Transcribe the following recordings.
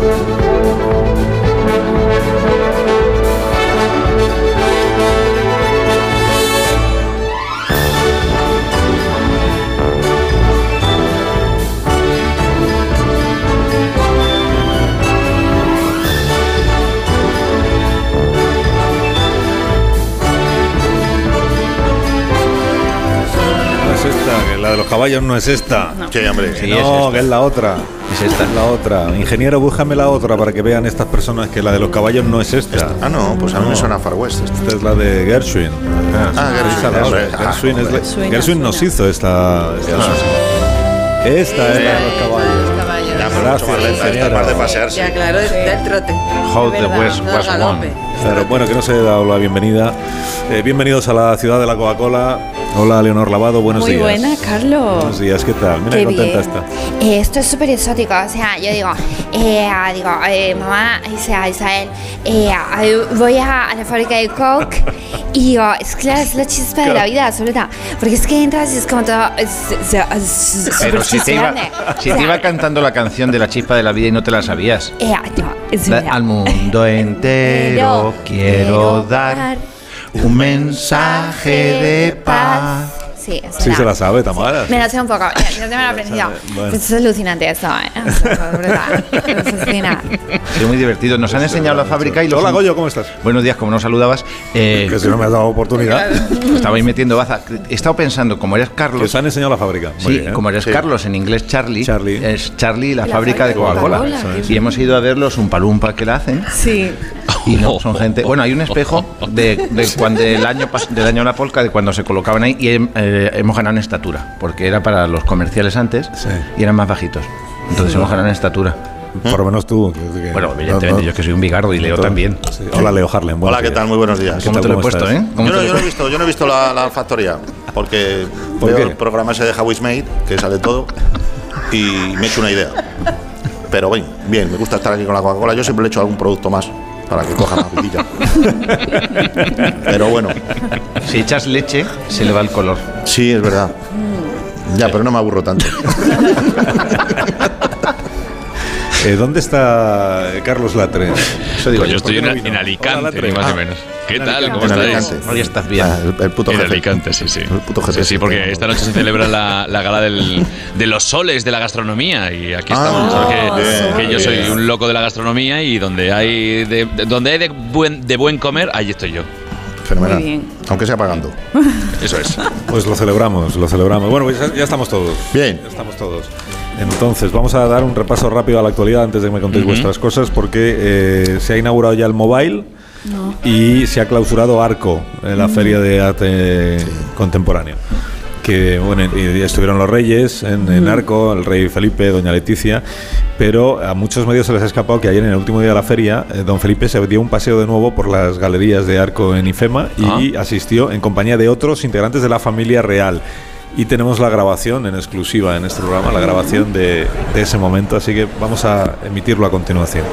No caballos no es esta. No. Sí, hombre. Sí, no, que es la otra. Es esta. Es la otra. Ingeniero, búscame la otra para que vean estas personas que la de los caballos no es esta. Ah, no, pues a mí No. me suena Far West. esto. Esta es la de Gershwin. Ah, Gershwin. Ah, Gershwin, es la- Suena, Gershwin nos suena. hizo esta. esta, esta es la de los caballos. Gracias, más lenta, esta es ingeniero. más de pasearse. Ya, claro, es del trote. How the West no was galope. won. Pero bueno, que no se he dado la bienvenida. Eh, bienvenidos a la ciudad de la Coca-Cola. Hola, Leonor Lavado, buenos Muy días. buena, Carlos. Buenos días, ¿qué tal? Mira Qué contenta está. Eh, esto es súper exótico, o sea, yo digo, eh, ah, digo, eh, mamá, Isabel, eh, ah, voy a, a la fábrica de Coke y digo, es claro, es la chispa de la vida absoluta, porque es que entras y es como todo, es, es- Pero si te, iba, si O te iba cantando la canción de la chispa de la vida y no te la sabías. eh, ah, no, es La- verdad. al mundo entero quiero dar un mensaje de paz. Sí, es Sí, se la sabe, Tamara. Me la sé un poco, ya, ya te me la he aprendido. Bueno. Es alucinante esto, ¿eh? Es brutal. Es muy divertido. Nos han enseñado la fábrica y los. Hola, Goyo, ¿cómo estás? Buenos días, como no saludabas. eh, Que si no me has dado oportunidad. estaba ahí metiendo baza. He estado pensando, como eres Que Carlos. os han enseñado la fábrica. Muy Sí, bien. como eres Sí. Carlos en inglés Charlie, Charlie. es Charlie la, La fábrica de fábrica de Coca-Cola. Y hemos ido a ver los Umpalumpa que la hacen. Sí. Y no, son gente. Bueno, hay un espejo de, de cuando el año del año de la polca, de cuando se colocaban ahí, y eh, hemos ganado en estatura, porque era para los comerciales antes Sí. y eran más bajitos. Entonces hemos ganado en estatura. Por lo menos tú. que- Bueno, no, evidentemente, no. yo que soy un bigardo y Leo Todo. también. Sí. Hola, Leo Harlem. Hola, ¿qué días. tal? Muy buenos días. ¿Cómo te lo he ¿Cómo puesto, estás? eh? ¿Cómo Yo no, yo he visto, yo no he visto la, la factoría, porque ¿Por veo el programa ese de How It's Made, que sale todo, y me he hecho una idea. Pero bien, bien, me gusta estar aquí con la Coca-Cola. Yo siempre le echo algún producto más para que coja más vidilla. Pero bueno? Si echas leche, se le va el color. sí, es verdad. Ya, pero no me aburro tanto. Eh, ¿Dónde está eh, Carlos Latre? Eso digo Pues yo estoy ¿por qué en, en Alicante, Latre. ni más Ah, o menos. ¿Qué en tal? ¿Cómo estáis? Alicante. Hoy estás bien. Ah, el, el puto En jefe. Alicante, sí, sí. El puto Sí, jefe. sí, porque esta noche se celebra la, la gala del- de los soles de la gastronomía y aquí Ah, estamos. ¿sabes bien, que, que yo soy un loco de la gastronomía y donde hay de, de- donde hay de buen, de buen comer, ahí estoy yo. Fenomenal. Muy bien. Aunque sea pagando. Eso es. Pues lo celebramos, lo celebramos. Bueno, pues ya, ya estamos todos. Bien. Ya estamos todos. Entonces, vamos a dar un repaso rápido a la actualidad antes de que me contéis Ujú. vuestras cosas, porque eh, se ha inaugurado ya el mobile y se ha clausurado Arco, en la Feria de Arte Contemporáneo. Que bueno, y estuvieron los reyes en, en Arco, el rey Felipe, doña Leticia, pero a muchos medios se les ha escapado que ayer en el último día de la feria, eh, don Felipe se dio un paseo de nuevo por las galerías de Arco en IFEMA y asistió en compañía de otros integrantes de la familia real. Y tenemos la grabación en exclusiva en este programa, la grabación de, de ese momento, así que vamos a emitirlo a continuación.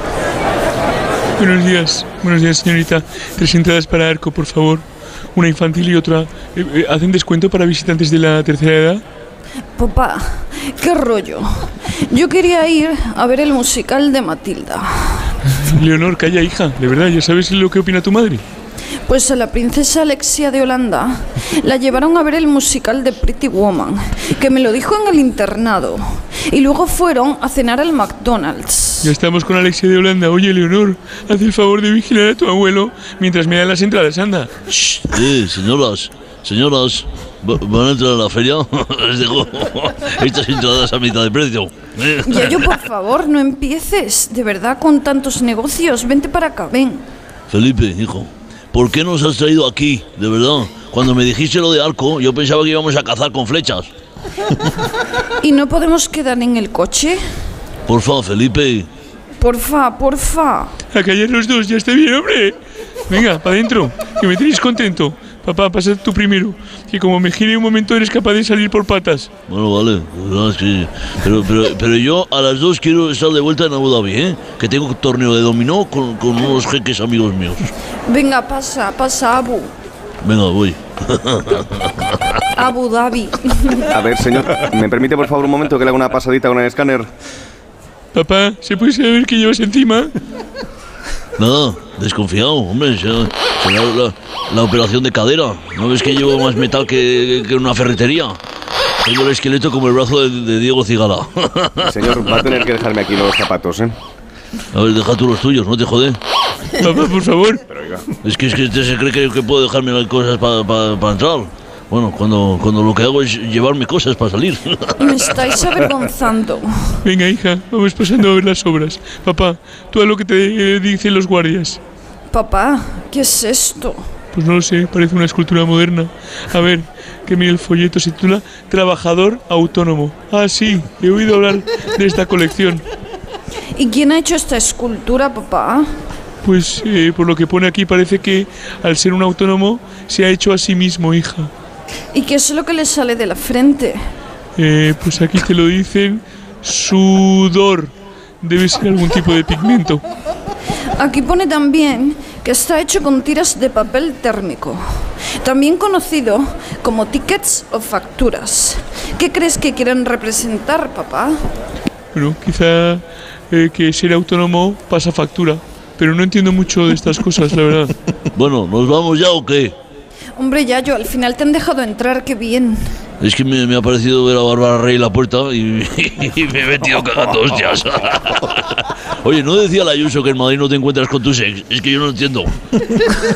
Buenos días, buenos días señorita. Tres entradas para Arco, por favor. Una infantil y otra. Eh, eh, ¿Hacen descuento para visitantes de la tercera edad? Papá, qué rollo. Yo quería ir a ver el musical de Matilda. Leonor, calla, hija. De verdad, ¿ya sabes lo que opina tu madre? Pues a la princesa Alexia de Holanda la llevaron a ver el musical de Pretty Woman, que me lo dijo en el internado. Y luego fueron a cenar al McDonald's. Ya estamos con Alexia de Holanda. Oye, Leonor, haz el favor de vigilar a tu abuelo mientras me dan las entradas, anda. Eh, señoras, señoras, ¿va- ¿van a entrar a la feria? Les dejo estas entradas a mitad de precio. Yayo, por favor, no empieces. De verdad, con tantos negocios. Vente para acá, ven. Felipe, hijo, ¿por qué nos has traído aquí? De verdad, cuando me dijiste lo de arco, yo pensaba que íbamos a cazar con flechas. ¿Y no podemos quedar en el coche? Porfa, Felipe. Porfa, porfa. A callar los dos, ya está bien, hombre. Venga, para adentro, que me tenéis contento. Papá, pasa tú primero, que como me gire un momento eres capaz de salir por patas. Bueno, vale, la verdad es que- Pero, pero, pero yo a las dos quiero estar de vuelta en Abu Dhabi, ¿eh? Que tengo torneo de dominó con, con unos jeques amigos míos. Venga, pasa, pasa, Abu. Venga, voy. Abu Dhabi. A ver, señor, ¿me permite por favor un momento que le haga una pasadita con el escáner? Papá, ¿se puede saber qué llevas encima? Nada, desconfiado, hombre. Será, será la, la operación de cadera. ¿No ves que llevo más metal que, que una ferretería? Tengo el esqueleto como el brazo de, de Diego Cigala. Señor, va a tener que dejarme aquí los zapatos, ¿eh? A ver, deja tú los tuyos, no te jode. Papá, por favor. Pero oiga. Es que, es que este se cree que, que puedo dejarme las cosas para entrar. Bueno, cuando, cuando lo que hago es llevarme cosas para salir. Me estáis avergonzando. Venga, hija, vamos pasando a ver las obras. Papá, tú haz lo que te eh, dicen los guardias. Papá, ¿qué es esto? Pues no lo sé, parece una escultura moderna. A ver, que mire el folleto, se titula Trabajador Autónomo. Ah, sí, he oído hablar de esta colección. ¿Y quién ha hecho esta escultura, papá? Pues eh, por lo que pone aquí parece que al ser un autónomo se ha hecho a sí mismo, hija. ¿Y qué es lo que le sale de la frente? Eh, pues aquí te lo dicen, sudor. Debe ser algún tipo de pigmento. Aquí pone también que está hecho con tiras de papel térmico, también conocido como tickets o facturas. ¿Qué crees que quieren representar, papá? Bueno, quizá eh, que ser autónomo pasa factura, pero no entiendo mucho de estas cosas, la verdad. Bueno, ¿nos vamos ya o qué? Hombre, Yayo, al final te han dejado entrar, qué bien. Es que me, me ha parecido ver a Bárbara Rey en la puerta y, y me he metido cagando hostias. Oye, ¿no decía la Ayuso que en Madrid no te encuentras con tus ex? Es que yo no entiendo.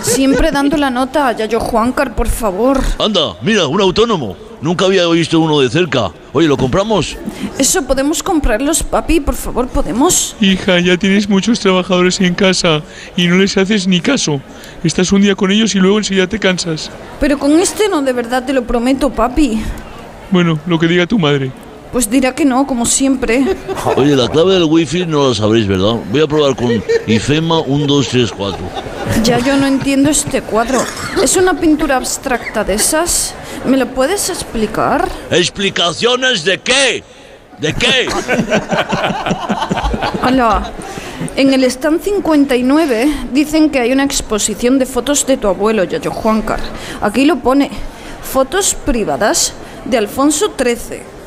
Siempre dando la nota a Yayo Juancar, por favor. Anda, mira, un autónomo. Nunca había visto uno de cerca. Oye, ¿lo compramos? Eso podemos comprarlos, papi, por favor, ¿podemos? Hija, ya tienes muchos trabajadores en casa y no les haces ni caso. Estás un día con ellos y luego enseguida te cansas. Pero con este no, de verdad te lo prometo, papi. Bueno, lo que diga tu madre. Pues dirá que no, como siempre. Oye, la clave del wifi no la sabréis, ¿verdad? Voy a probar con IFEMA 1, 2, 3, 4. Ya yo no entiendo este cuadro. ¿Es una pintura abstracta de esas? ¿Me lo puedes explicar? ¿Explicaciones de qué? ¿De qué? Hola. En el stand 59 dicen que hay una exposición de fotos de tu abuelo, Yayo Juancar. Aquí lo pone. Fotos privadas de Alfonso XIII.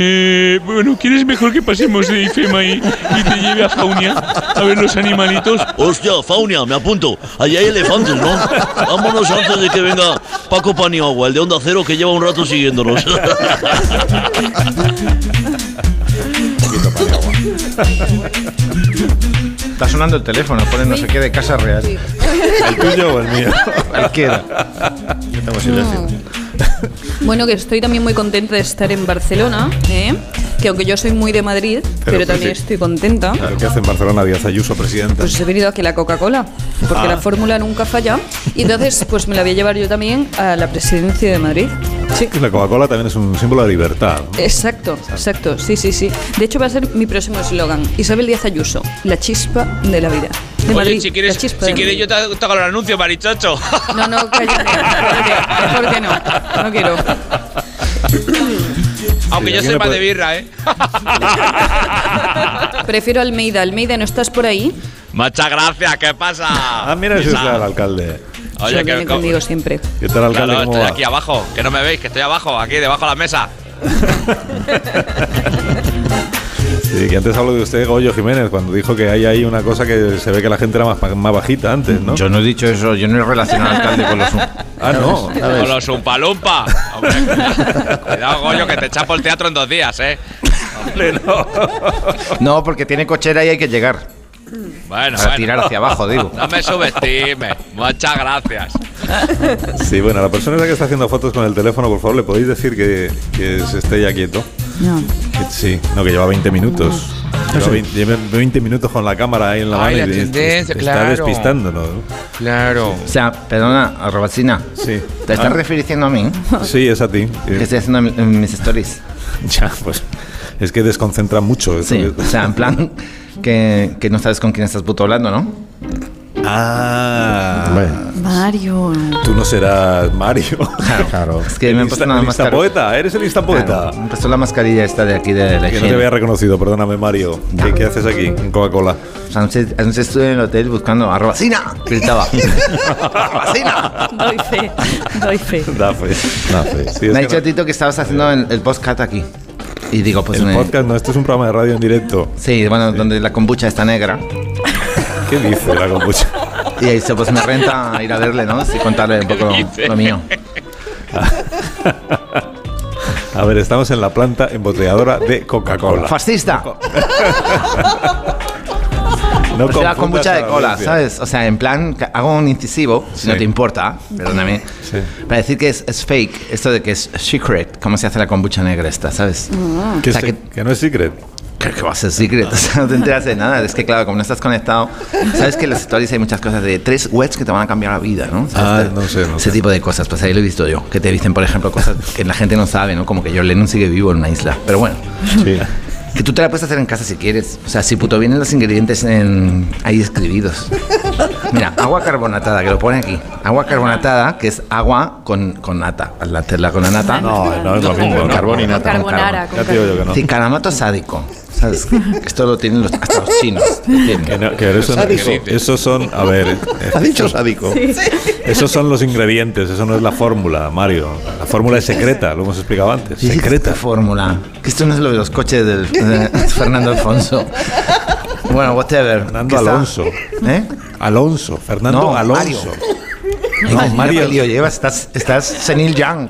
Eh, bueno, ¿quieres mejor que pasemos de IFEMA y, y te lleve a Faunia a ver los animalitos? Hostia, Faunia, me apunto. Allí hay elefantes, ¿no? Vámonos antes de que venga Paco Paniagua, el de Onda Cero, que lleva un rato siguiéndonos. Está sonando el teléfono, pone no sé qué de casa real. ¿El tuyo o el mío? Cualquiera. Estamos silencio. Bueno, que estoy también muy contenta de estar en Barcelona, ¿eh? que aunque yo soy muy de Madrid, pero, pues también sí. estoy contenta. Claro, ¿Qué hace en Barcelona Díaz Ayuso, presidenta? Pues he venido aquí a la Coca-Cola, porque Ah. la fórmula nunca falla. Y entonces, pues me la voy a llevar yo también a la presidencia de Madrid. Sí. Y la Coca-Cola también es un símbolo de libertad. ¿no? Exacto, exacto, sí, sí, sí. De hecho, va a ser mi próximo eslogan. Isabel Díaz Ayuso, la chispa de la vida. De Oye, Madrid, si quieres, si quieres yo te, hago el anuncio, marichocho. No, no, cállate. Mejor que no. No quiero. Aunque Sí, yo no más de puede- birra, ¿eh? Prefiero Almeida. Almeida, ¿no estás por ahí? Muchas gracias, ¿qué pasa? Ah, mira, ese es Isa? el alcalde. Oye, Yo que viene conmigo siempre. ¿Qué tal, alcalde? Claro, ¿Cómo estoy va? aquí abajo, que no me veis, que estoy abajo, aquí debajo de la mesa. Sí, que antes hablo de usted, Goyo Jiménez, cuando dijo que hay ahí una cosa que se ve que la gente era más, más bajita antes, ¿no? Yo no he dicho eso, yo no he relacionado al alcalde con los. Ah, no. Con los Umpalumpa. Hombre, cuidado, Goyo, que te chapo el teatro en dos días, ¿eh? No, porque tiene cochera y hay que llegar. Bueno, Para bueno. tirar hacia abajo, digo. No me subestime. Muchas gracias. Sí, bueno, a la persona que está haciendo fotos con el teléfono, por favor, ¿le podéis decir que, que se esté ya quieto? No. Que- sí, no, que lleva 20 minutos. Lleva 20, lleva 20 minutos con la cámara ahí en la Ay, mano la y tendencia, está claro. despistándonos. ¿no? Claro. O sea, perdona, Robacina. Sí. ¿Te estás Ah, refiriendo a mí? Sí, es a ti. Que estoy haciendo en- en mis stories. Ya, pues es que desconcentra mucho. Sí, que- o sea, en plan que, que no sabes con quién estás puto hablando, ¿no? Ah, Mario. tú no serás Mario. Claro. Es que el me he insta, puesto una el mascarilla. instapoeta, eres el instapoeta. Me he puesto la mascarilla esta de aquí de la Que no te había reconocido, perdóname Mario. ¿Qué, qué haces aquí en Coca-Cola? Anoche, anoche estuve en el hotel buscando a Robacina. Gritaba. ¡Robacina! Doy fe, doy fe. Da fe, da fe. Sí, Me ha que dicho no- Tito que estabas haciendo el, el postcat aquí. Y digo, pues... el me- podcast, no, esto es un programa de radio en directo. Sí, bueno, donde la kombucha está negra. ¿Qué dice la kombucha? Y ahí dice, pues me renta ir a verle, ¿no? Y contarle un poco lo, lo mío. A ver, estamos en la planta embotelladora de Coca-Cola. ¡Fascista! No O sea, confundas kombucha a de la cola. ¿sabes? O sea, en plan, que hago un incisivo, si Sí. no te importa, perdóname, Sí. para decir que es, es fake, esto de que es secret, cómo se hace la kombucha negra esta, ¿sabes? Que, O sea, se- que- que no es secret. Creo que va a ser secret, o sea, no te enteras de nada. Es que, claro, como no estás conectado, sabes que en las stories hay muchas cosas de tres webs que te van a cambiar la vida, ¿no? Ah, no sé, no Ese sé. tipo de cosas, pues ahí lo he visto yo. Que te dicen, por ejemplo, cosas que la gente no sabe, ¿no? Como que John Lennon sigue vivo en una isla. Pero bueno, Sí. que tú te la puedes hacer en casa si quieres. O sea, si puto vienen los ingredientes en, ahí escribidos. Mira, agua carbonatada, que lo pone aquí. Agua carbonatada, que es agua con, con nata. Al hacerla con la nata. No, no es lo mismo. Con carbón y Con nata. carbonara. Ya te digo yo que no. Sádico. ¿Sabes? Esto lo tienen los, hasta los chinos. Que no- que eso, esos son, a ver, eh, Ha dicho sádico. esos son los ingredientes, eso no es la fórmula, Mario. La fórmula es secreta, lo hemos explicado antes. Sí, Secreta. Fórmula. Que esto no es lo de los coches del de Fernando Alfonso. Bueno, whatever. Fernando Alonso. ¿Eh? Alonso, Fernando No, Alonso. Mario. No, Mario. qué lío llevas, estás, estás senil young.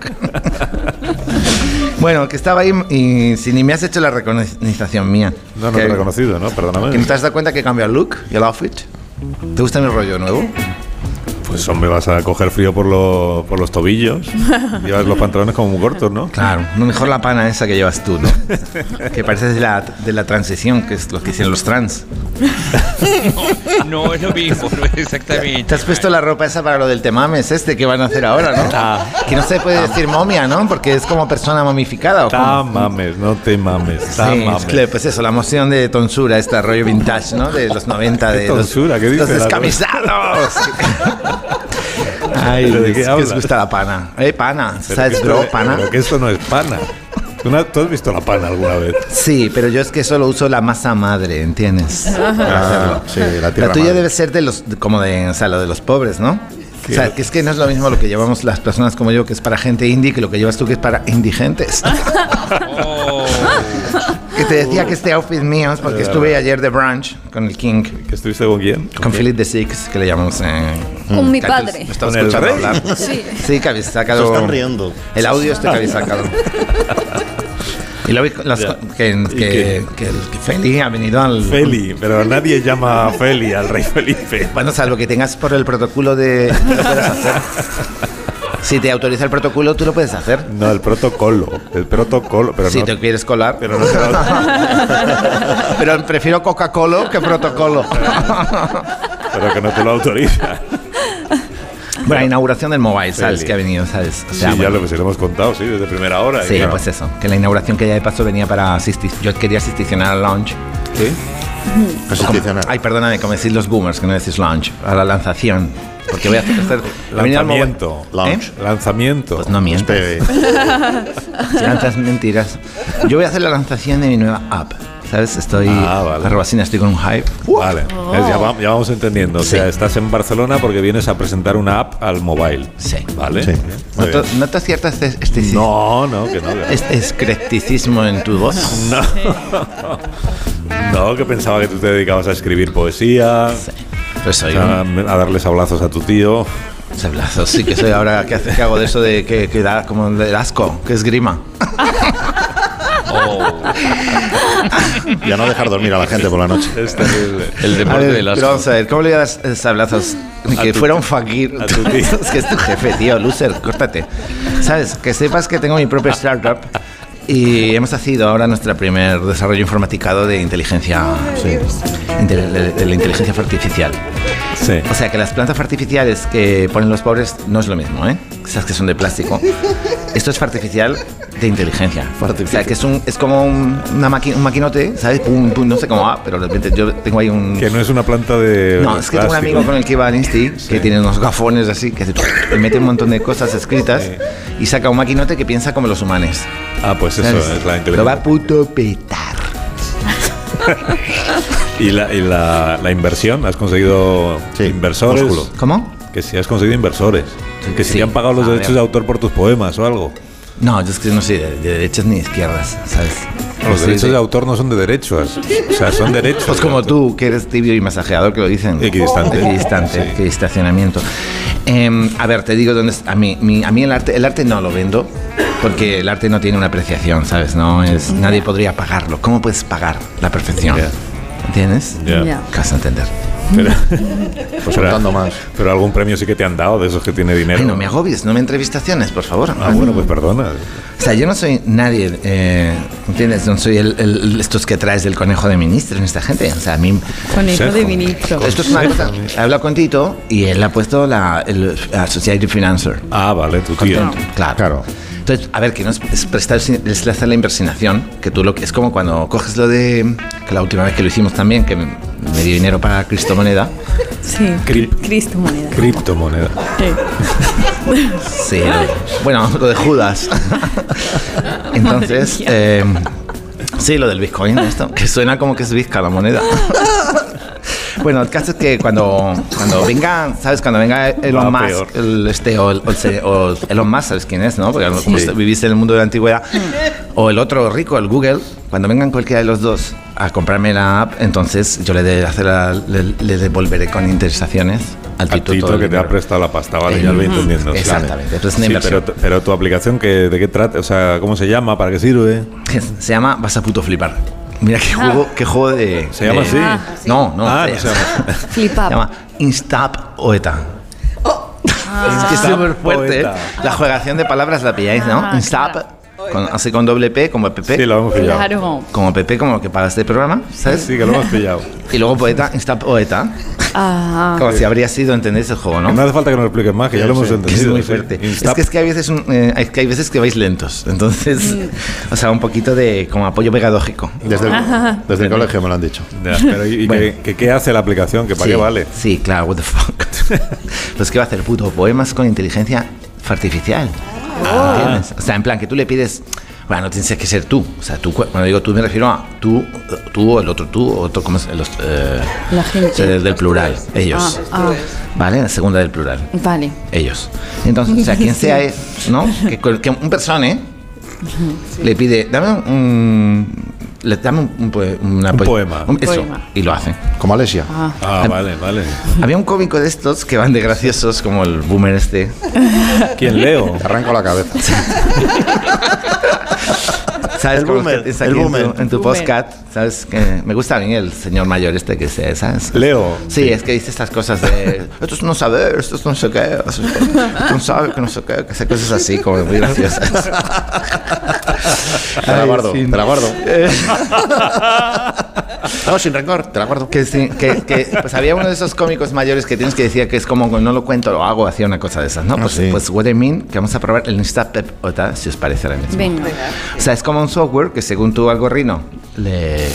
Bueno, que estaba ahí y si ni me has hecho la recognización mía. No, no que, te he reconocido, ¿no? que Perdóname. no te has dado cuenta que cambia el look y el outfit. ¿Te gusta mi rollo nuevo? Pues hombre, vas a coger frío por, lo- por los tobillos. Llevas los pantalones como muy cortos, ¿no? Claro, no mejor la pana esa que llevas tú, ¿no? que pareces de la, de la transición, que es lo que hicieron los trans. No es lo mismo, no es exactamente. Te has puesto la ropa esa para lo del temames este que van a hacer ahora, ¿no? Que no se puede decir momia, ¿no? Porque es como persona momificada o Ta cómo? mames, no te mames. Ta Sí, mames. claro, pues eso, la moción de tonsura, este rollo vintage, ¿no? De los 90, de ¿Qué los- tonsura? ¿Qué los dice la- descamisados. Ay, ¿Pero de qué es que os gusta la pana. Eh, pana, Pero ¿sabes, bro? Pana. Pero que esto no es pana. ¿Tú, no- tú has visto la pana alguna vez? Sí, pero yo es que solo uso la masa madre, ¿entiendes? Ah, sí, la tierra La tuya madre. debe ser de los, como de, o sea, lo de los pobres, ¿no? O sea, que es que no es lo mismo lo que llevamos las personas como yo, que es para gente indie, que lo que llevas tú, que es para indigentes. Oh. Que te decía que este outfit mío es porque estuve ayer de brunch con el King, ¿Que estuviste con quién? con Philip the Six, que le llamamos. Eh, Con mi que padre. me está ¿Con el escuchando rey? hablar. Sí. Sí, que habéis sacado. Se están riendo. El audio este que habéis sacado. Y lo habéis- las- que, ¿Y que, que el que Feli ha venido al. Feli, pero nadie llama a Feli, al rey Felipe. Bueno, salvo que tengas por el protocolo de. Lo puedes hacer. Si te autoriza el protocolo, tú lo puedes hacer. No, el protocolo. El protocolo, pero si no. te quieres colar. Pero no te lo, Pero prefiero Coca-Cola que protocolo. pero que no te lo autoriza. Bueno, la inauguración del mobile, ¿sabes? Que ha venido, ¿sabes? O Sí, sea, ya bueno. lo, sí lo hemos contado, sí, desde primera hora. Sí, claro. pues eso. Que la inauguración que ya de paso venía para asistir. Yo quería asisticionar al launch. ¿Sí? Constitucional. Ay, perdóname, como decís los boomers, que no decís launch. A la lanzación. Porque voy a hacer. Lanzamiento. Launch. Lanzamiento. Pues no mientas. Si lanzas mentiras. Yo voy a hacer la lanzación de mi nueva app. ¿Sabes? Estoy. Ah, vale. La robacina, estoy con un hype. Vale, ya, va- ya vamos entendiendo. O sea, Sí. estás en Barcelona porque vienes a presentar una app al mobile. Sí. Vale. Sí. ¿Noto, bien. noto cierto este, No, no, que no. este escrecticismo en tu voz? No. No, que pensaba que tú te dedicabas a escribir poesía, Pues soy a, un a darle sablazos a tu tío. sablazo. Sí, que soy ahora que, hace- que hago de eso de que, que da como del asco, que es grima. Oh. Ya no dejar dormir a la gente por la noche. Es terrible. El deporte ver, de las. pero vamos a ver, ¿cómo le das sablazos? Que fuera un fakir. a tu tío. es que es tu jefe, tío, loser, córtate. ¿Sabes? Que sepas que tengo mi propia startup y hemos nacido ahora nuestro primer desarrollo informaticado de inteligencia, inte- de, de la inteligencia artificial. Sí. O sea que las plantas artificiales que ponen los pobres no es lo mismo, ¿eh? Esas que son de plástico. Esto es artificial de inteligencia. O sea que es, un, es como un, una maqui- un maquinote, ¿sabes? Pum, pum, no sé cómo va, pero de repente yo tengo ahí un... Que no es una planta de. No, es que tengo un plástico. amigo con el que iba al Insti que tiene unos gafones así, que hace- le mete un montón de cosas escritas Sí. y saca un maquinote que piensa como los humanos. Ah, pues eso ¿sabes? es la Lo va inteligencia. a puto petar. ¿Y la, y la, la inversión? ¿Has conseguido Sí, inversores? músculo. ¿Cómo? Que si has conseguido inversores. Que si Sí. te han pagado los A derechos de autor por tus poemas o algo. No, yo es que no soy de, de derechas ni de izquierdas, ¿sabes? Los Sí, derechos sí. de autor no son de derechos. O sea, son derechos. Pues como tú, que eres tibio y masajeador, que lo dicen. Equidistante. Equidistante, Sí. equidistacionamiento. Em, a ver, te digo dónde es- a mí, mi- a mí el arte, el arte no lo vendo porque el arte no tiene una apreciación, ¿sabes? No es, nadie podría pagarlo. ¿Cómo puedes pagar la perfección? Ya. ¿Entiendes? Ya. ¿Qué vas a entender? Pero, Pues pero- soltando más. pero algún premio sí que te han dado de esos que tiene dinero. Ay, no me agobies, no me entrevistaciones, por favor. Ah, bueno, pues perdona. O sea, yo no soy nadie, eh, ¿entiendes? No soy el, el- estos que traes del conejo de ministro, esta gente. O sea, a mí Conejo de Consejo. ministro. Esto es una cosa. He hablado con Tito y él ha puesto la el, Society Financer. Ah, vale, tu tío. Claro. Claro. Entonces, a ver, que no es, es prestar, es hacer la inversinación, que tú lo que es como cuando coges lo de, que la última vez que lo hicimos también, que me, dio dinero para Cristo Moneda. Sí. Crip- Cristo moneda. Criptomoneda. Sí, lo- bueno, lo de Judas. Entonces, eh, sí, lo del Bitcoin, esto, que suena como que es Bizca la moneda. Bueno, el caso es que cuando, cuando venga, ¿sabes? Cuando venga Elon Va Musk, peor. el, este, o, el, o el o Elon Musk, ¿sabes quién es, no? Porque como viviste en el mundo de la antigüedad, o el otro rico, el Google, cuando vengan cualquiera de los dos a comprarme la app, entonces yo le, de hacer la- le, le devolveré con interesaciones al A Tito, Tito todo el que te ha dinero. prestado la pasta, vale, ya lo voy entendiendo. sí. Exactamente, entonces Sí, una inversión. pero, pero tu aplicación, que, ¿de qué trata? O sea, ¿cómo se llama? ¿Para qué sirve? Se llama Vas a puto flipar. Mira qué juego, qué juego de. ¿Se llama de- así? Ah, No, no. Ah, se, no se llama. Flip up. se llama Instap Oeta. es que es súper fuerte. ¿eh? Poeta. La juegación de palabras la pilláis, ¿no? Ah, Instap, con, así con doble P, como PP. Sí, lo hemos pillado. Claro. Como PP, como que para este programa, ¿sabes? Sí, que lo hemos pillado. Y luego Poeta, Instap Oeta. Ah. Como si habría sido, ¿entendéis el juego, no? No hace falta que nos lo expliques más, que ya lo hemos entendido. es muy sí. fuerte. Es que, es que hay veces, un- eh, es que hay veces que vais lentos. Entonces, o sea, un poquito de como apoyo pedagógico. Desde el, desde el colegio me lo han dicho. Ya, pero ¿y, y Bueno. qué hace la aplicación? ¿Que para sí, qué vale? Sí, claro, what the fuck. pues que va a hacer puto poemas con inteligencia artificial. Ah. ¿Entiendes? O sea, en plan que tú le pides. Bueno, no tienes que ser tú. O sea, tú, cuando digo tú me refiero a tú, tú o el otro tú, o otro, ¿cómo es? Los, eh, La gente. del plural, ellos. Ah, ¿Vale? La segunda del plural. ah, vale. Ellos. Entonces, o sea, quien sea, es, ¿no? Que, un persona le pide, dame un. Le, dame un, un poe- una Un poe- poema. eso, Poema. y lo hace. Como Alesia. Ah, vale, vale. Había un cómico de estos que van de graciosos, como el boomer este. ¿Quién leo? Te arranco la cabeza. ¿Sabes? El boomer, que el aquí en tu- boomer. En tu, Boomer. podcast, ¿sabes? Que me gusta mí el señor mayor este que se, ¿sabes? Leo. Sí, es que dice estas cosas de esto es no saber, esto es no sé qué, esto no sabes que no sé qué, que hace cosas así como muy graciosas. Te la guardo, sí. te la guardo. No, sin rencor, te la guardo. Que, que, que, pues había uno de esos cómicos mayores que tienes que decir que es como no lo cuento, lo hago, hacía una cosa de esas, ¿no? Ah, Pues, sí. pues what I mean, que vamos a probar el Insta Pep Ota, si os parece ahora mismo. Venga. O sea, es como un software que según tu algoritmo le,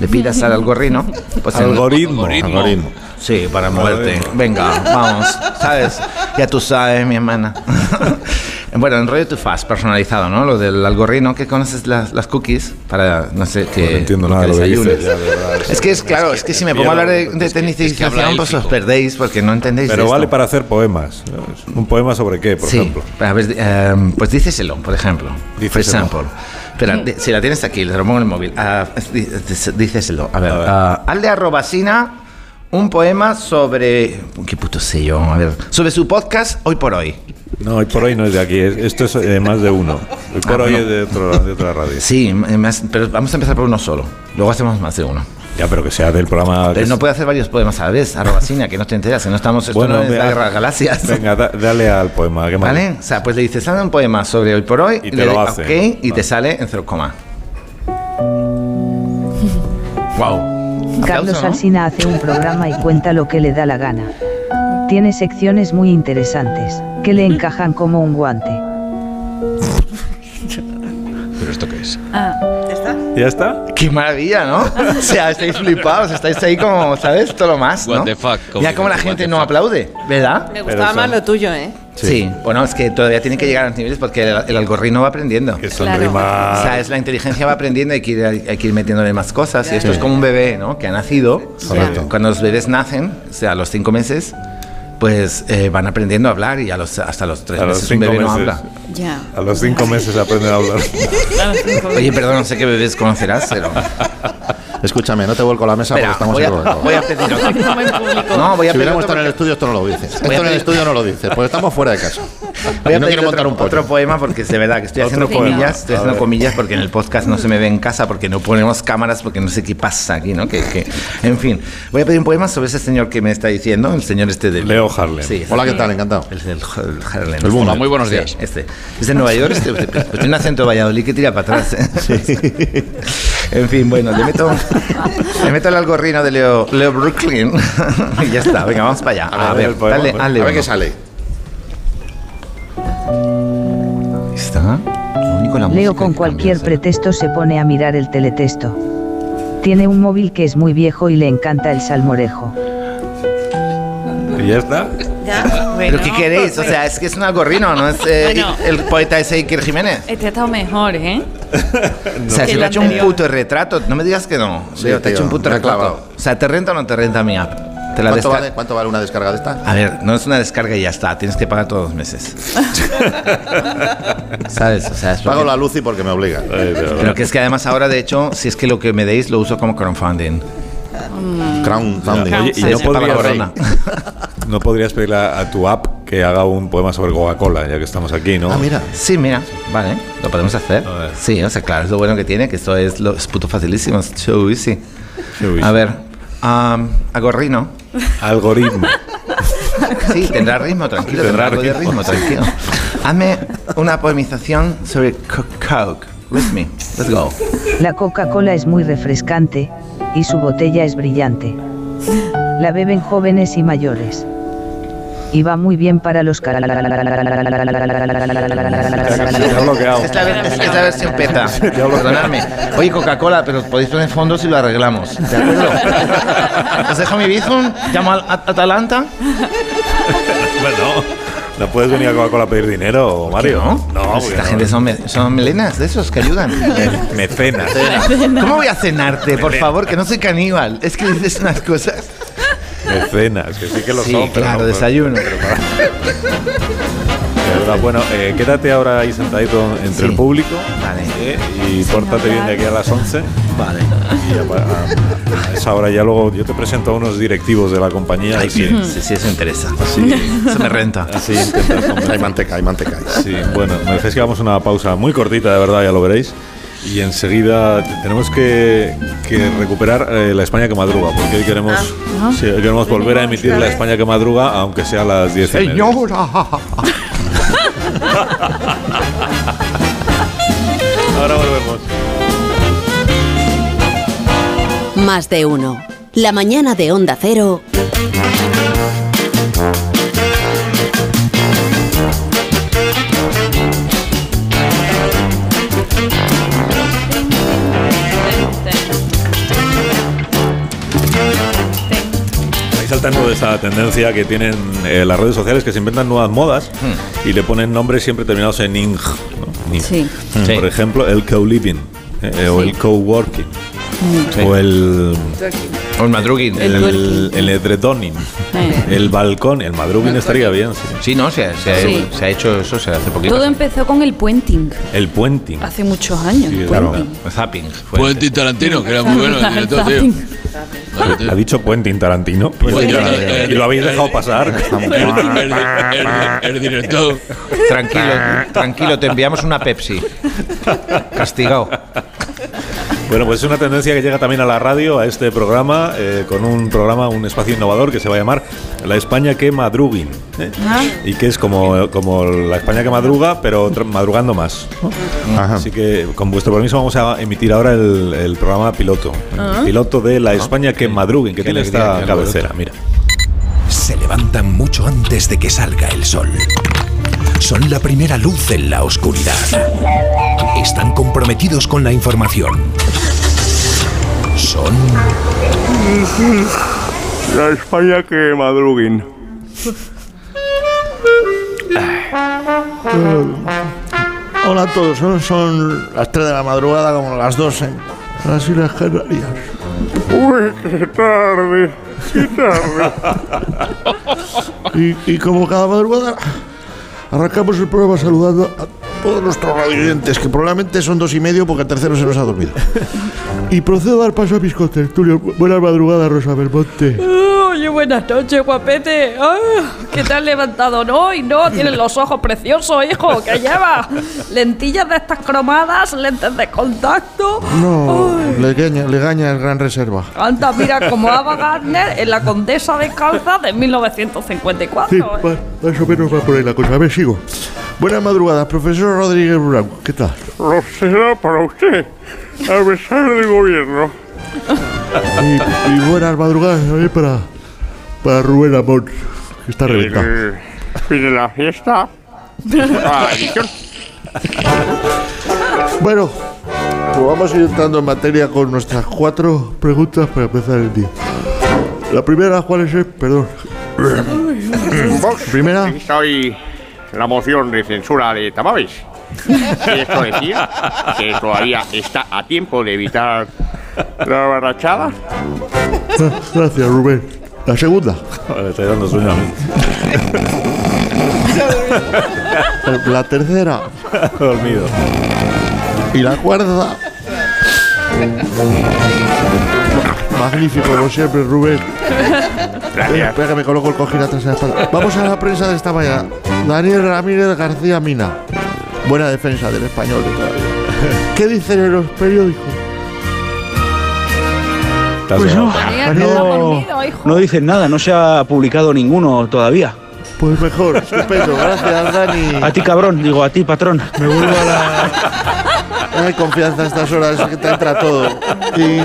le pidas al algoritmo, pues Algoritmo. Algoritmo. Algoritmo. Sí, para moverte. Venga, vamos. ¿Sabes? Ya tú sabes, mi hermana. Bueno, en rollo too fast, personalizado, ¿no? Lo del algoritmo, que conoces las, las cookies para, no sé, que. No entiendo nada de lo que dices, ya, de verdad. Es que es claro, es que si me pongo a hablar de, de tecnificación, pues os perdéis porque no entendéis. Pero de vale esto. para hacer poemas. ¿Un poema sobre qué, por sí, ejemplo? a ver, eh, pues díceselo, por ejemplo. For Díceselo. example. Espera, di- si la tienes aquí, le lo pongo en el móvil. Dices- díceselo. A ver, A ver. ah, hazle a Robasina un poema sobre. ¿Qué puto sé yo? A ver. Sobre su podcast hoy por hoy. No, hoy por hoy no es de aquí. es- Esto es eh, más de uno. Hoy por Ah, hoy bueno. es de, otro, de otra radio. Sí, m- más- pero vamos a empezar por uno solo. Luego hacemos más de uno. Ya, pero que sea del programa. Pero no puede hacer varios poemas a la vez, a Robasina, que no te enteras, que no estamos. Esto Bueno, no es venga, la guerra galaxias. Venga, da- dale al poema. ¿qué más? ¿Vale? O sea, pues le dices, hazme un poema sobre hoy por hoy. Y te le lo hace. Ok, y te sale en cero coma. wow. Carlos Alsina hace un programa y cuenta lo que le da la gana. Tiene secciones muy interesantes, que le encajan como un guante. ¿Pero esto qué es? ¿Ya está? Qué maravilla, ¿no? O sea, estáis flipados, estáis ahí como, ¿sabes? Todo lo más, ¿no? What the fuck, como Ya como la gente no aplaude, ¿verdad? Me gustaba son- más lo tuyo, ¿eh? Sí. Bueno, es que todavía tiene que llegar a los niveles porque el, el algoritmo va aprendiendo. Que son Claro. rimas. O sea, es la inteligencia va aprendiendo y hay que ir, hay que ir metiéndole más cosas. Y esto es como un bebé, ¿no? Que ha nacido. Correcto. Cuando los bebés nacen, o sea, a los cinco meses, pues eh, van aprendiendo a hablar y a los, hasta los tres A los meses un cinco bebé no meses. habla. Ya. A los cinco meses aprenden a hablar. Oye, perdón, no sé qué bebés conocerás, pero... Escúchame, no te vuelco la mesa Espera, porque estamos voy, a, en voy a pedir otro. No, voy a si hubiéramos estado en el estudio, esto no lo dices. Esto a en el estudio no lo dices, porque estamos fuera de casa. Voy a no pedir quiero montar otro, un pollo. otro poema porque es de verdad que estoy haciendo poema. comillas, estoy A haciendo ver. comillas porque en el podcast no se me ve en casa porque no ponemos cámaras porque no sé qué pasa aquí, ¿no? Que, que- en fin, voy a pedir un poema sobre ese señor que me está diciendo, el señor este de Leo Harlem. Sí, Hola, ¿qué tal? Encantado. El, el, el Harlem. El. Hola, muy buenos Sí, días. Este. Es de Nueva York, este, este, pues tiene un acento de Valladolid que tira para atrás. ¿eh? en fin, bueno, le meto, le meto el algorrino de Leo, Leo Brooklyn y ya está. Venga, vamos para allá. A ver, A, ver ver, poema, dale, a ver. A ver qué sale. Está. Lo único, la Leo con cualquier pretexto se pone a mirar el teletexto. Tiene un móvil que es muy viejo y le encanta el salmorejo. ¿Y ya está? ¿Pero qué queréis? O sea, es que es un algorrino, ¿no? Es eh, Bueno. el poeta ese Iker Jiménez. Este ha estado mejor, ¿eh? O sea, si le ha hecho un puto retrato, no me digas que no. Sí, Leo, te ha hecho un puto retrato. clavado. O sea, ¿te renta o no te renta mi app? Te la ¿Cuánto vale, ¿Cuánto vale una descarga de esta? A ver, no es una descarga y ya está, tienes que pagar todos los meses. ¿Sabes? O sea, es Pago porque- la luz y porque me obliga. Pero que es que además ahora, de hecho, si es que lo que me deis lo uso como crowdfunding. Crown Funding. Oye, y no podrías, no podrías pedirle a, a tu app que haga un poema sobre Coca-Cola, ya que estamos aquí, ¿no? Ah, mira. Sí, mira, vale, lo podemos hacer. Sí, o sea, claro, es lo bueno que tiene, que esto es, lo, es puto facilísimo, es so easy. So easy. A ver, um, agorrino. Algoritmo. Sí, tendrá ritmo, tranquilo, Tendrá ritmo. ritmo, tranquilo. Hazme una poemización sobre co- Coke. With me, let's go. La Coca-Cola es muy refrescante, y su botella es brillante. La beben jóvenes y mayores. Y va muy bien para los car- Te ha bloqueado. Es la, ver- es la versión peta. Perdonadme. Oye, Coca-Cola, pero podéis poner fondos y lo arreglamos. ¿De acuerdo? Os dejo mi bizum, llamo al At- Atalanta. Bueno, no puedes venir a Coca-Cola a pedir dinero, Mario. ¿No? No, Pues porque esta no. gente son, me- son melenas de esos que ayudan. Mecenas. ¿Cómo voy a cenarte, por favor? Que no soy caníbal. Es que dices unas cosas. Mecenas, que sí que lo Sí, son. pero claro, no, desayuno. De verdad, bueno, eh, quédate ahora ahí sentadito entre Sí. el público Vale. eh, y pórtate bien de aquí a las 11. Vale. Y a, a- a esa hora ya luego yo te presento a unos directivos de la compañía. Ay, sí, sí, sí, eso interesa. así, Eso me renta. así intentas. Hay manteca, hay manteca. Sí, bueno, me dejéis que hagamos una pausa muy cortita, de verdad, ya lo veréis. Y enseguida te- tenemos que, que recuperar eh, la España que madruga, porque hoy queremos, sí, hoy queremos volver a emitir la España que madruga, aunque sea a las 10 y media. Señora. Ahora volvemos. Más de uno. La mañana de Onda Cero. Saltando de esa tendencia que tienen eh, las redes sociales que se inventan nuevas modas y le ponen nombres siempre terminados en ing. Sí. Por ejemplo, el co-living eh, o el co-working o el, el madruguín. El el, Eh. el balcón, el madrugin estaría bien, sí. Sí, no, se, se, ha- Sí. se ha hecho eso se hace poquito. Todo empezó con el puenting, El puenting. hace muchos años. Sí, puenting. Zapping. fue Puentin Tarantino, que era muy bueno el director, tío. Ha dicho Puenting Tarantino Puentin- y lo habéis dejado pasar. El, el- el- el director. Tranquilo, tranquilo, te enviamos una Pepsi. Castigado. Bueno, pues es una tendencia que llega también a la radio, a este programa, eh, con un programa, un espacio innovador que se va a llamar La España que madrugin. ¿eh? Y que es como, como la España que madruga, pero madrugando más. ¿no? Así que, con vuestro permiso, vamos a emitir ahora el, el programa piloto. El piloto de La España que madrugin, que tiene esta cabecera. Mira. Se levantan mucho antes de que salga el sol. Son la primera luz en la oscuridad. Están comprometidos con la información. Son La España que madruguen. Hola a todos, son, son las 3 de la madrugada como las 12. Las Islas Canarias. Uy, qué tarde, qué tarde. Y, y como cada madrugada, arrancamos el programa saludando a todos nuestros radioyentes, que probablemente son dos y medio porque el tercero se nos ha dormido. Y procedo a dar paso a mis contertulios. Buenas madrugadas, Rosa Belmonte. Oye, buenas noches, guapete. Ah, ¿Qué te has levantado hoy? No, tienes los ojos preciosos, hijo. ¿Qué llevas? Lentillas de estas cromadas, lentes de contacto. No, le gaña, le gaña el Gran Reserva. Anda, mira como Ava Gardner en La Condesa de Calza de 1954. Sí, ¿eh? va- más o menos va por ahí la cosa. A ver, sigo. Buenas madrugadas, profesor Rodríguez Brown. ¿Qué tal? Lo será para usted, a pesar del gobierno. Y, y buenas madrugadas también para, para Rubén Amón, que está reventado. Fin de la fiesta. Ah. Bueno, pues vamos a ir entrando en materia con nuestras cuatro preguntas para empezar el día. La primera, ¿cuál es? el- Perdón. Vox, Primera. Soy la moción de censura de Tamames. Y esto decía que todavía está a tiempo de evitar la barrachada. Gracias, Rubén. La segunda. Le estoy dando sueño a mí. La tercera. Dormido. Y la cuarta. Magnífico, como siempre, Rubén. Espera que me coloco el cojín atrás de la espalda. Vamos a la prensa de esta mañana. Daniel Ramírez García Mina. Buena defensa del español. ¿Qué dicen en los periódicos? Pues no, no, no dicen nada, no se ha publicado ninguno todavía. Pues mejor, estupendo, gracias Dani. A ti cabrón, digo a ti patrón. Me vuelvo a la... No hay confianza a estas horas, que te entra todo. Y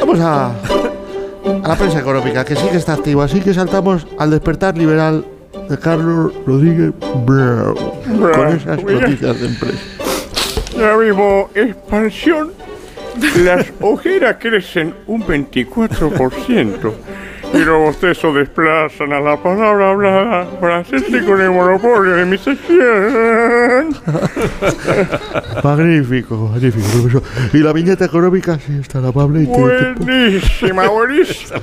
vamos a, a la prensa económica, que sí que está activa. Así que saltamos al despertar liberal de Carlos Rodríguez Brown. Con esas noticias de empresa. Ya mismo, expansión. Las ojeras crecen un 24%. Y los bostezos desplazan a la palabra hablada para hacerse con el monopolio de mi sección. Magnífico, magnífico, profesor. Y la viñeta económica, sí, está la amable y te- te- Buenísima, buenísima.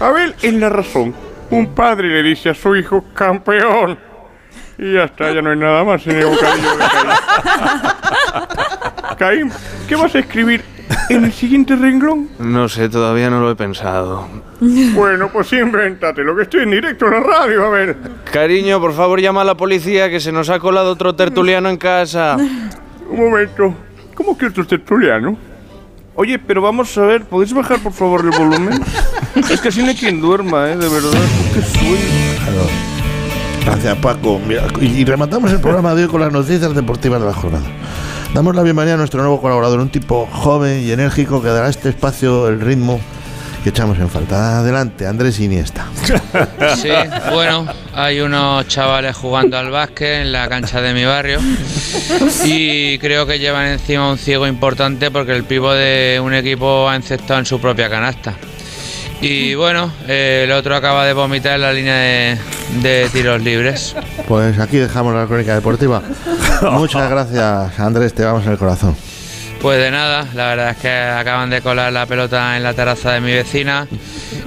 Abel es la razón. Un padre le dice a su hijo, campeón. Y ya está, ya no hay nada más en el bocadillo de Caín. Caín, ¿qué vas a escribir en el siguiente renglón? No sé, todavía no lo he pensado. Bueno, pues invéntate lo que estoy en directo en la radio, a ver. Cariño, por favor, llama a la policía que se nos ha colado otro tertuliano en casa. Un momento. ¿Cómo que otro tertuliano? Oye, pero vamos a ver, ¿podéis bajar por favor el volumen? es que así no hay quien duerma, ¿eh? De verdad. Qué sueño. Gracias, Paco. Mira, y, y rematamos el programa de hoy con las noticias deportivas de la jornada. Damos la bienvenida a nuestro nuevo colaborador, un tipo joven y enérgico que dará a este espacio el ritmo que echamos en falta. Adelante, Andrés Iniesta. Sí, bueno, hay unos chavales jugando al básquet en la cancha de mi barrio y creo que llevan encima un ciego importante porque el pivo de un equipo ha encestado en su propia canasta. Y bueno, eh, el otro acaba de vomitar en la línea de, de tiros libres. Pues aquí dejamos la crónica deportiva. Muchas gracias, Andrés, te vamos en el corazón. Pues de nada, la verdad es que acaban de colar la pelota en la terraza de mi vecina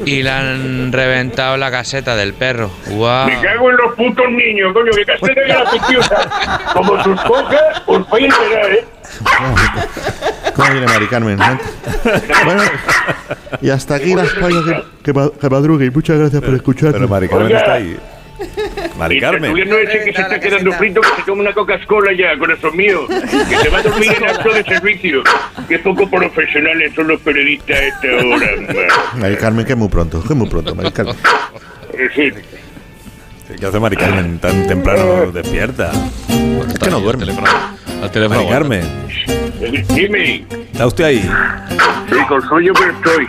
y le han reventado la caseta del perro. ¡Guau! Me cago en los putos niños, coño, que caseta preciosa. Como sus cosas, os vais a enterar, ¿eh? ¿Cómo viene Mari Carmen? eh? Bueno, y hasta aquí la España que, que, que madrugue y muchas gracias por escucharnos. Pero Mari Carmen está ahí. Mari El Carmen. tertuliano ese que se está quedando frito, que se tome una Coca-Cola ya, corazón mío. Que se va a dormir en acto de servicio. Qué poco profesionales son los periodistas a esta hora. Mari Carmen, que muy pronto, que muy pronto, Mari Carmen. Es decir, ¿Qué hace Mari Carmen tan temprano despierta? Es que no duerme. Al teléfono. Mari Carmen, dime. ¿está usted ahí? Sí, con sueño pero estoy.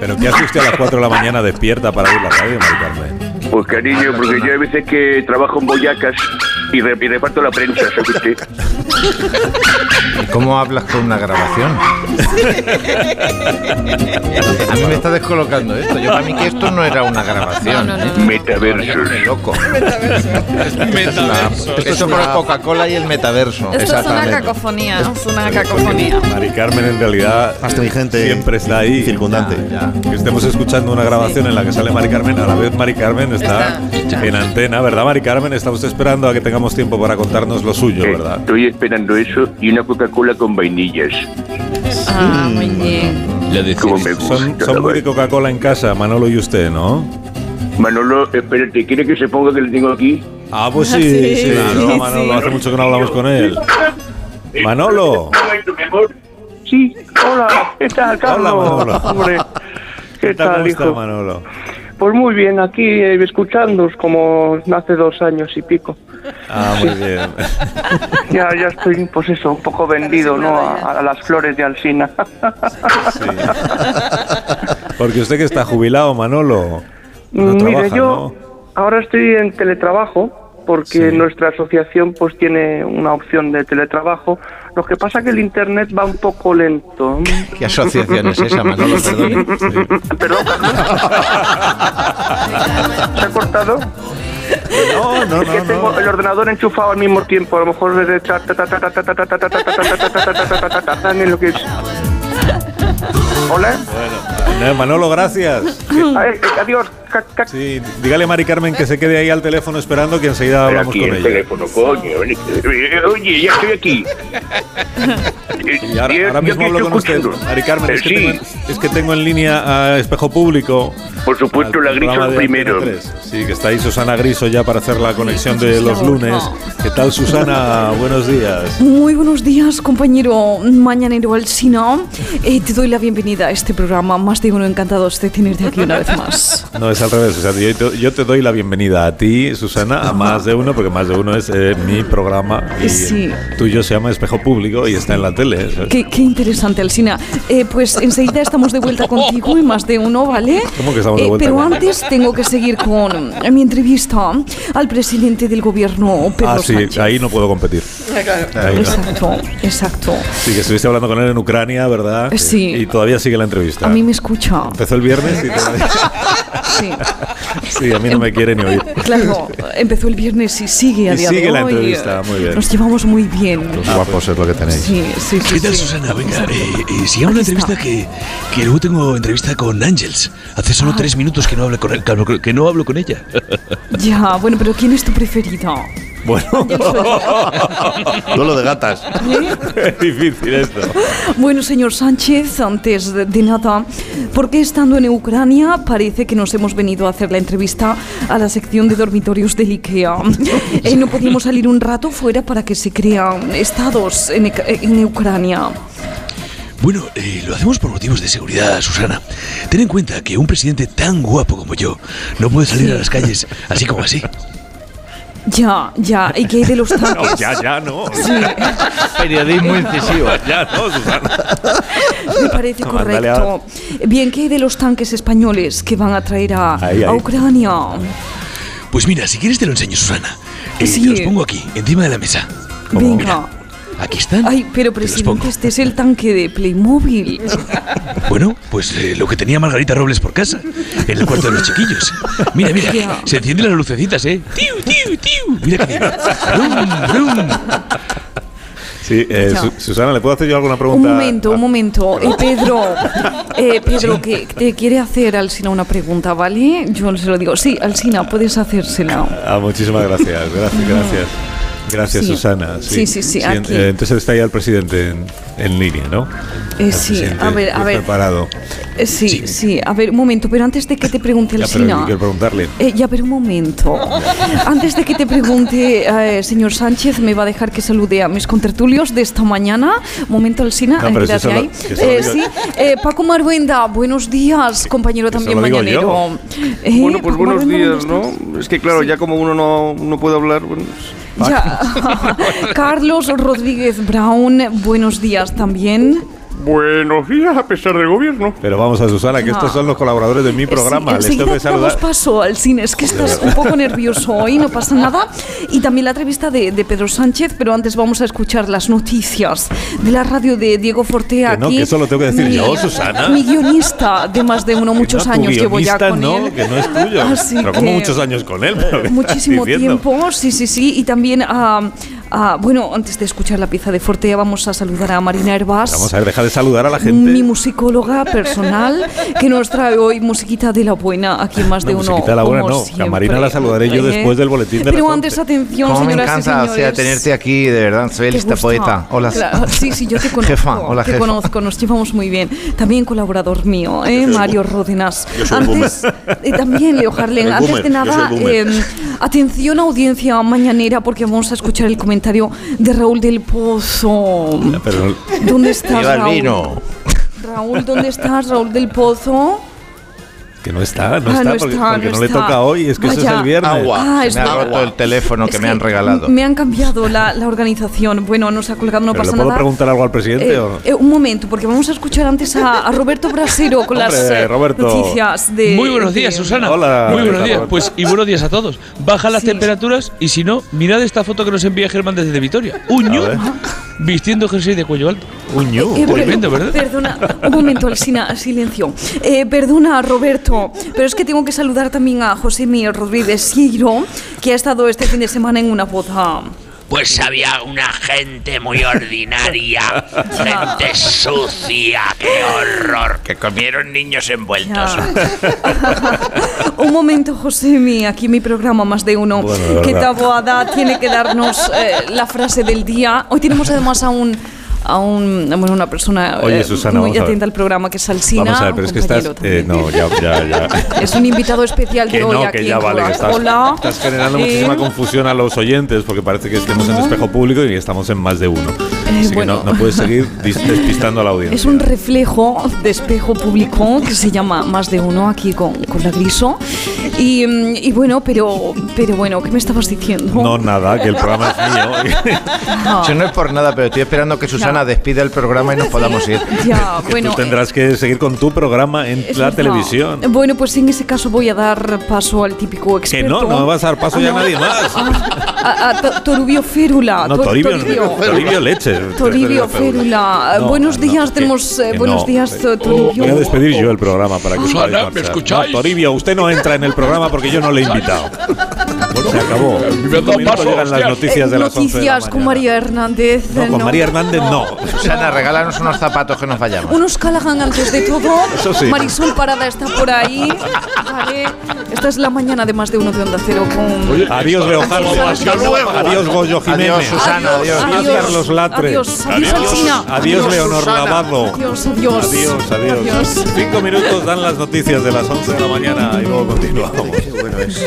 ¿Pero qué hace usted a las 4 de la mañana despierta para oír la radio, Mari Carmen? Pues cariño, porque yo a veces que trabajo en boyacas y, re- y reparto la prensa, ¿sabe usted? ¿Y cómo hablas con una grabación? A mí me está descolocando esto. Yo para mí que esto no era una grabación. ¿eh? Metaversos. loco. Metaversos. Esto con la Coca-Cola y el metaverso. Esto es una cacofonía, es una cacofonía. Mari Carmen en realidad siempre está ahí. Circundante. Que estemos escuchando una grabación en la que sale Mari Carmen, a la vez Mari Carmen está, en antena, ¿verdad, Mari Carmen? Está usted esperando a que tengamos tiempo para contarnos lo suyo, ¿verdad? Estoy esperando eso y una Coca-Cola con vainillas. Ah, muy bien. Como me gusta. Son, son muy de Coca-Cola en casa, Manolo y usted, ¿no? Manolo, espérate, ¿quiere que se ponga que le tengo aquí? Ah, pues sí, sí, claro, Manolo, hace mucho que no hablamos con él. Manolo. mi amor. Sí, hola, ¿qué tal, Carlos? Hola, Manolo. Hombre, ¿qué tal, ¿Cómo está hijo? Manolo? Pues muy bien, aquí eh, escuchándoos como hace dos años y pico. Ah, muy bien. Ya, ya estoy, pues eso, un poco vendido, ¿no? A, a las flores de Alsina. Porque usted que está jubilado, Manolo. No Mire, trabaja, yo ahora estoy en teletrabajo porque nuestra asociación pues tiene una opción de teletrabajo. Lo que pasa que el internet va un poco lento. ¿Qué asociación es esa, Manolo? Perdón, ¿Se ha cortado? No, no, Es que tengo el ordenador enchufado al mismo tiempo. A lo mejor desde Hola. Bueno, eh, Manolo, gracias. Ay, adiós. Sí, dígale a Mari Carmen que se quede ahí al teléfono esperando que enseguida hablamos aquí con el ella. teléfono, coño. Eh, oye, ya estoy aquí. Y ahora, eh, ahora mismo hablo con usted, Mari Carmen. Es, sí. que tengo, es, que tengo, en línea a Espejo Público. Por supuesto, la Griso primero. Sí, que está ahí Susana Griso ya para hacer la conexión de los lunes. ¿Qué tal, Susana? buenos días. Muy buenos días, compañero mañanero Alcino. Eh, te doy la bienvenida a este programa. Más de uno encantados de tenerte aquí una vez más. No, es al revés. O sea, yo, te, yo te doy la bienvenida a ti, Susana, a más de uno, porque más de uno es eh, mi programa. Y Sí. tuyo se llama Espejo Público y está en la tele. Qué, qué interesante, Alsina. Eh, pues enseguida estamos de vuelta contigo en más de uno, ¿vale? ¿Cómo que estamos de Eh, vuelta? pero antes tengo que seguir con eh, mi entrevista al presidente del gobierno, Pedro Ah, sí, Sánchez. ahí no puedo competir. Ahí no. Exacto, exacto. Sí, que estuviste hablando con él en Ucrania, ¿verdad? Sí. Y todavía sigue la entrevista. A mí me escucha. Empezó el viernes y todavía... Sí. Sí, a mí no me quiere ni oír. Claro, empezó el viernes y sigue a Y día sigue de la hoy. entrevista, muy bien. Nos llevamos muy bien. Los guapos es lo que tenéis. Sí, sí, sí. ¿Qué tal, sí. Susana? Venga, eh, eh, si hago una entrevista que, que luego tengo entrevista con Ángels. Hace solo Ah. tres minutos que no, hablo con, él- que no hablo con ella. Ya, bueno, pero ¿quién es tu preferido? Bueno, Duelo de gatas. es difícil esto. Bueno, señor Sánchez, antes de, de nada, ¿por qué estando en Ucrania parece que nos hemos venido a hacer la entrevista a la sección de dormitorios del IKEA? Eh, ¿No podíamos salir un rato fuera para que se crean estados en, en Ucrania? Bueno, eh, lo hacemos por motivos de seguridad, Susana. Ten en cuenta que un presidente tan guapo como yo no puede salir a las calles así como así. Ya, ya, ¿y qué hay de los tanques? No, ya, ya no. Sí. Periodismo incisivo. Ya no, Susana. Me parece No, mándale a- correcto. Bien, ¿qué hay de los tanques españoles que van a traer a, Ahí, a ahí. Ucrania? Pues mira, si quieres te lo enseño, Susana. Eh, Sí. Te los pongo aquí, encima de la mesa. Venga. Aquí están. Ay, pero presidente, este es el tanque de Playmobil. Bueno, pues eh, lo que tenía Margarita Robles por casa, en el cuarto de los chiquillos. Mira, mira, se encienden las lucecitas, ¿eh? ¡Tiu, tiu, tiu! Mira que. Brum, brum. Sí, eh, Ya. Su- Susana, ¿le puedo hacer yo alguna Un pregunta? momento, un momento. Eh, Pedro, eh, Pedro, que te quiere hacer Alsina una pregunta, ¿vale? Yo se lo digo. Sí, Alsina, puedes hacérsela. Ah, muchísimas gracias, gracias, gracias. Gracias, Sí. Susana. Sí, sí, sí, en- aquí. eh, entonces está ya el presidente en, en línea, ¿no? Eh, El sí, a ver, a ver. preparado. Eh, sí, sí, A ver, un momento, pero antes de que te pregunte Ya, pero quiero preguntarle. Eh, ya, pero un momento. Antes de que te pregunte, eh, señor Sánchez, me va a dejar que salude a mis contertulios de esta mañana. Momento, Alsina, No, pero si lo- ahí. lo Eh, sí, eh, Paco Marbuenda, buenos días, compañero también mañanero. Eh, Bueno, pues Paco buenos Marbuenda, días, ¿no? Es que claro, ya como uno no, no puede hablar, bueno, Ya. Carlos Rodríguez Brown, buenos días también. Buenos días, a pesar del gobierno. Pero vamos a Susana, que estos son los colaboradores de mi programa. Sí, Les tengo que saludar. paso al cine. Es que estás un poco nervioso hoy, no pasa nada. Y también la entrevista de, de Pedro Sánchez, pero antes vamos a escuchar las noticias de la radio de Diego Fortea. Que no, aquí. que eso lo tengo que decir Mi- yo, Susana. Mi guionista de más de uno, muchos No, años llevo ya con no, él. que no es tuyo. Así Pero como que- muchos años con él. ¿Pero qué Muchísimo tiempo, sí, sí, sí. Y también, ah, ah, bueno, antes de escuchar la pieza de Fortea, vamos a saludar a Marina Herbás. Vamos a ver, deja de saludar a la gente. Mi musicóloga personal que nos trae hoy musiquita de la buena aquí en más de No, uno. musiquita de la buena no, que a siempre. Marina la saludaré yo Eh, después del boletín de Pero antes, 11. atención, Cómo me señoras y encanta, o sea, tenerte aquí, de verdad. Soy ¿Te gusta? poeta. Hola. Claro, sí, sí, yo te conozco. Jefa, hola, te jefa. conozco, nos llevamos muy bien. También colaborador mío, ¿eh? Mario yo soy el Antes, y también Leo Harlen, antes boomer, de nada, eh, atención audiencia mañanera porque vamos a escuchar el comentario de Raúl del Pozo. Pero ¿Dónde estás, Raúl? Vino. Raúl, ¿dónde estás, Raúl del Pozo? que no está, no Ah, está, no porque, está, porque no no, le está. toca hoy, es que eso es Vaya. el viernes. Ah, Se es me ha roto el teléfono que Es me han regalado. Me han cambiado la, la organización. Bueno, nos ha colgado, no ¿Pero pasa ¿Le puedo nada. preguntar algo al presidente Eh, o no? eh, un momento, porque vamos a escuchar antes a, a Roberto Brasero con las Hombre, eh, Roberto. noticias de. Muy buenos de- días, Susana. Hola, Muy buenos días. Roberto. Pues y buenos días a todos. Bajan las temperaturas y si no, mirad esta foto que nos envía Germán desde Vitoria. Un ñu vistiendo jersey de cuello alto. Un ñu. Eh, Tremendo, ¿verdad? Perdona, un momento, Alsina, silencio. Eh, perdona, Roberto, pero es que tengo que saludar también a José Miguel Rodríguez Siro, que ha estado este fin de semana en una boda. Pues había una gente muy ordinaria, gente sucia, qué horror, que comieron niños envueltos. Un momento, Josemi, aquí mi programa Más de Uno, Bueno, que. Taboada tiene que darnos eh, la frase del día. Hoy tenemos además a un... A un, bueno, una persona Oye, eh, Susana, muy a ver. atenta al programa que es Alsina. Vamos a ver, pero es que estás. eh, no, ya, ya, ya. Es un invitado especial de Que hoy no, aquí que ya en vale, que estás, Coca-Cola. estás generando Eh, muchísima confusión a los oyentes porque parece que estemos en No. espejo público y estamos en más de uno. Así bueno. que no, no puedes seguir despistando a la audiencia. Es un reflejo de espejo público que se llama Más de Uno aquí con, con la Griso. Y, y bueno, pero, pero bueno, ¿qué me estabas diciendo? No, nada, que el programa es mío. Yo no es por nada, pero estoy esperando que Susana despida el programa y nos podamos ir. Ya, que bueno. tú tendrás que seguir con tu programa en la verdad. televisión. Bueno, pues en ese caso voy a dar paso al típico Que experto. no, no me vas a dar paso ya a nadie más. A, a To- Toribio Férula. No, To- Toribio, Toribio Leche. Toribio Férula. No, buenos no, días, que- tenemos eh, que buenos no. días, To- Toribio. Voy a despedir yo el programa para que os ¿me escucháis? No, Toribio, usted no entra en el programa porque yo no le he invitado. Se acabó. Minutos llegan las noticias de las 11 de la con. María Hernández. No, eh, con María Hernández no. Susana, regálanos unos zapatos que nos vayamos. Unos Callahan antes de todo. Eso sí. Marisol Parada está por ahí. Vale. Esta es la mañana de más de uno de Onda Cero con. Adiós, Leo Harlem. Adiós, Goyo Jiménez. Adiós, Susana, adiós. Adiós, Carlos Latre. Adiós, adiós, Alsina. Adiós, Leonor Susana. Lavado. Adiós, adiós. Adiós, adiós. Adiós. Cinco minutos dan las noticias de las 11 de la mañana y luego continuamos. Bueno, es.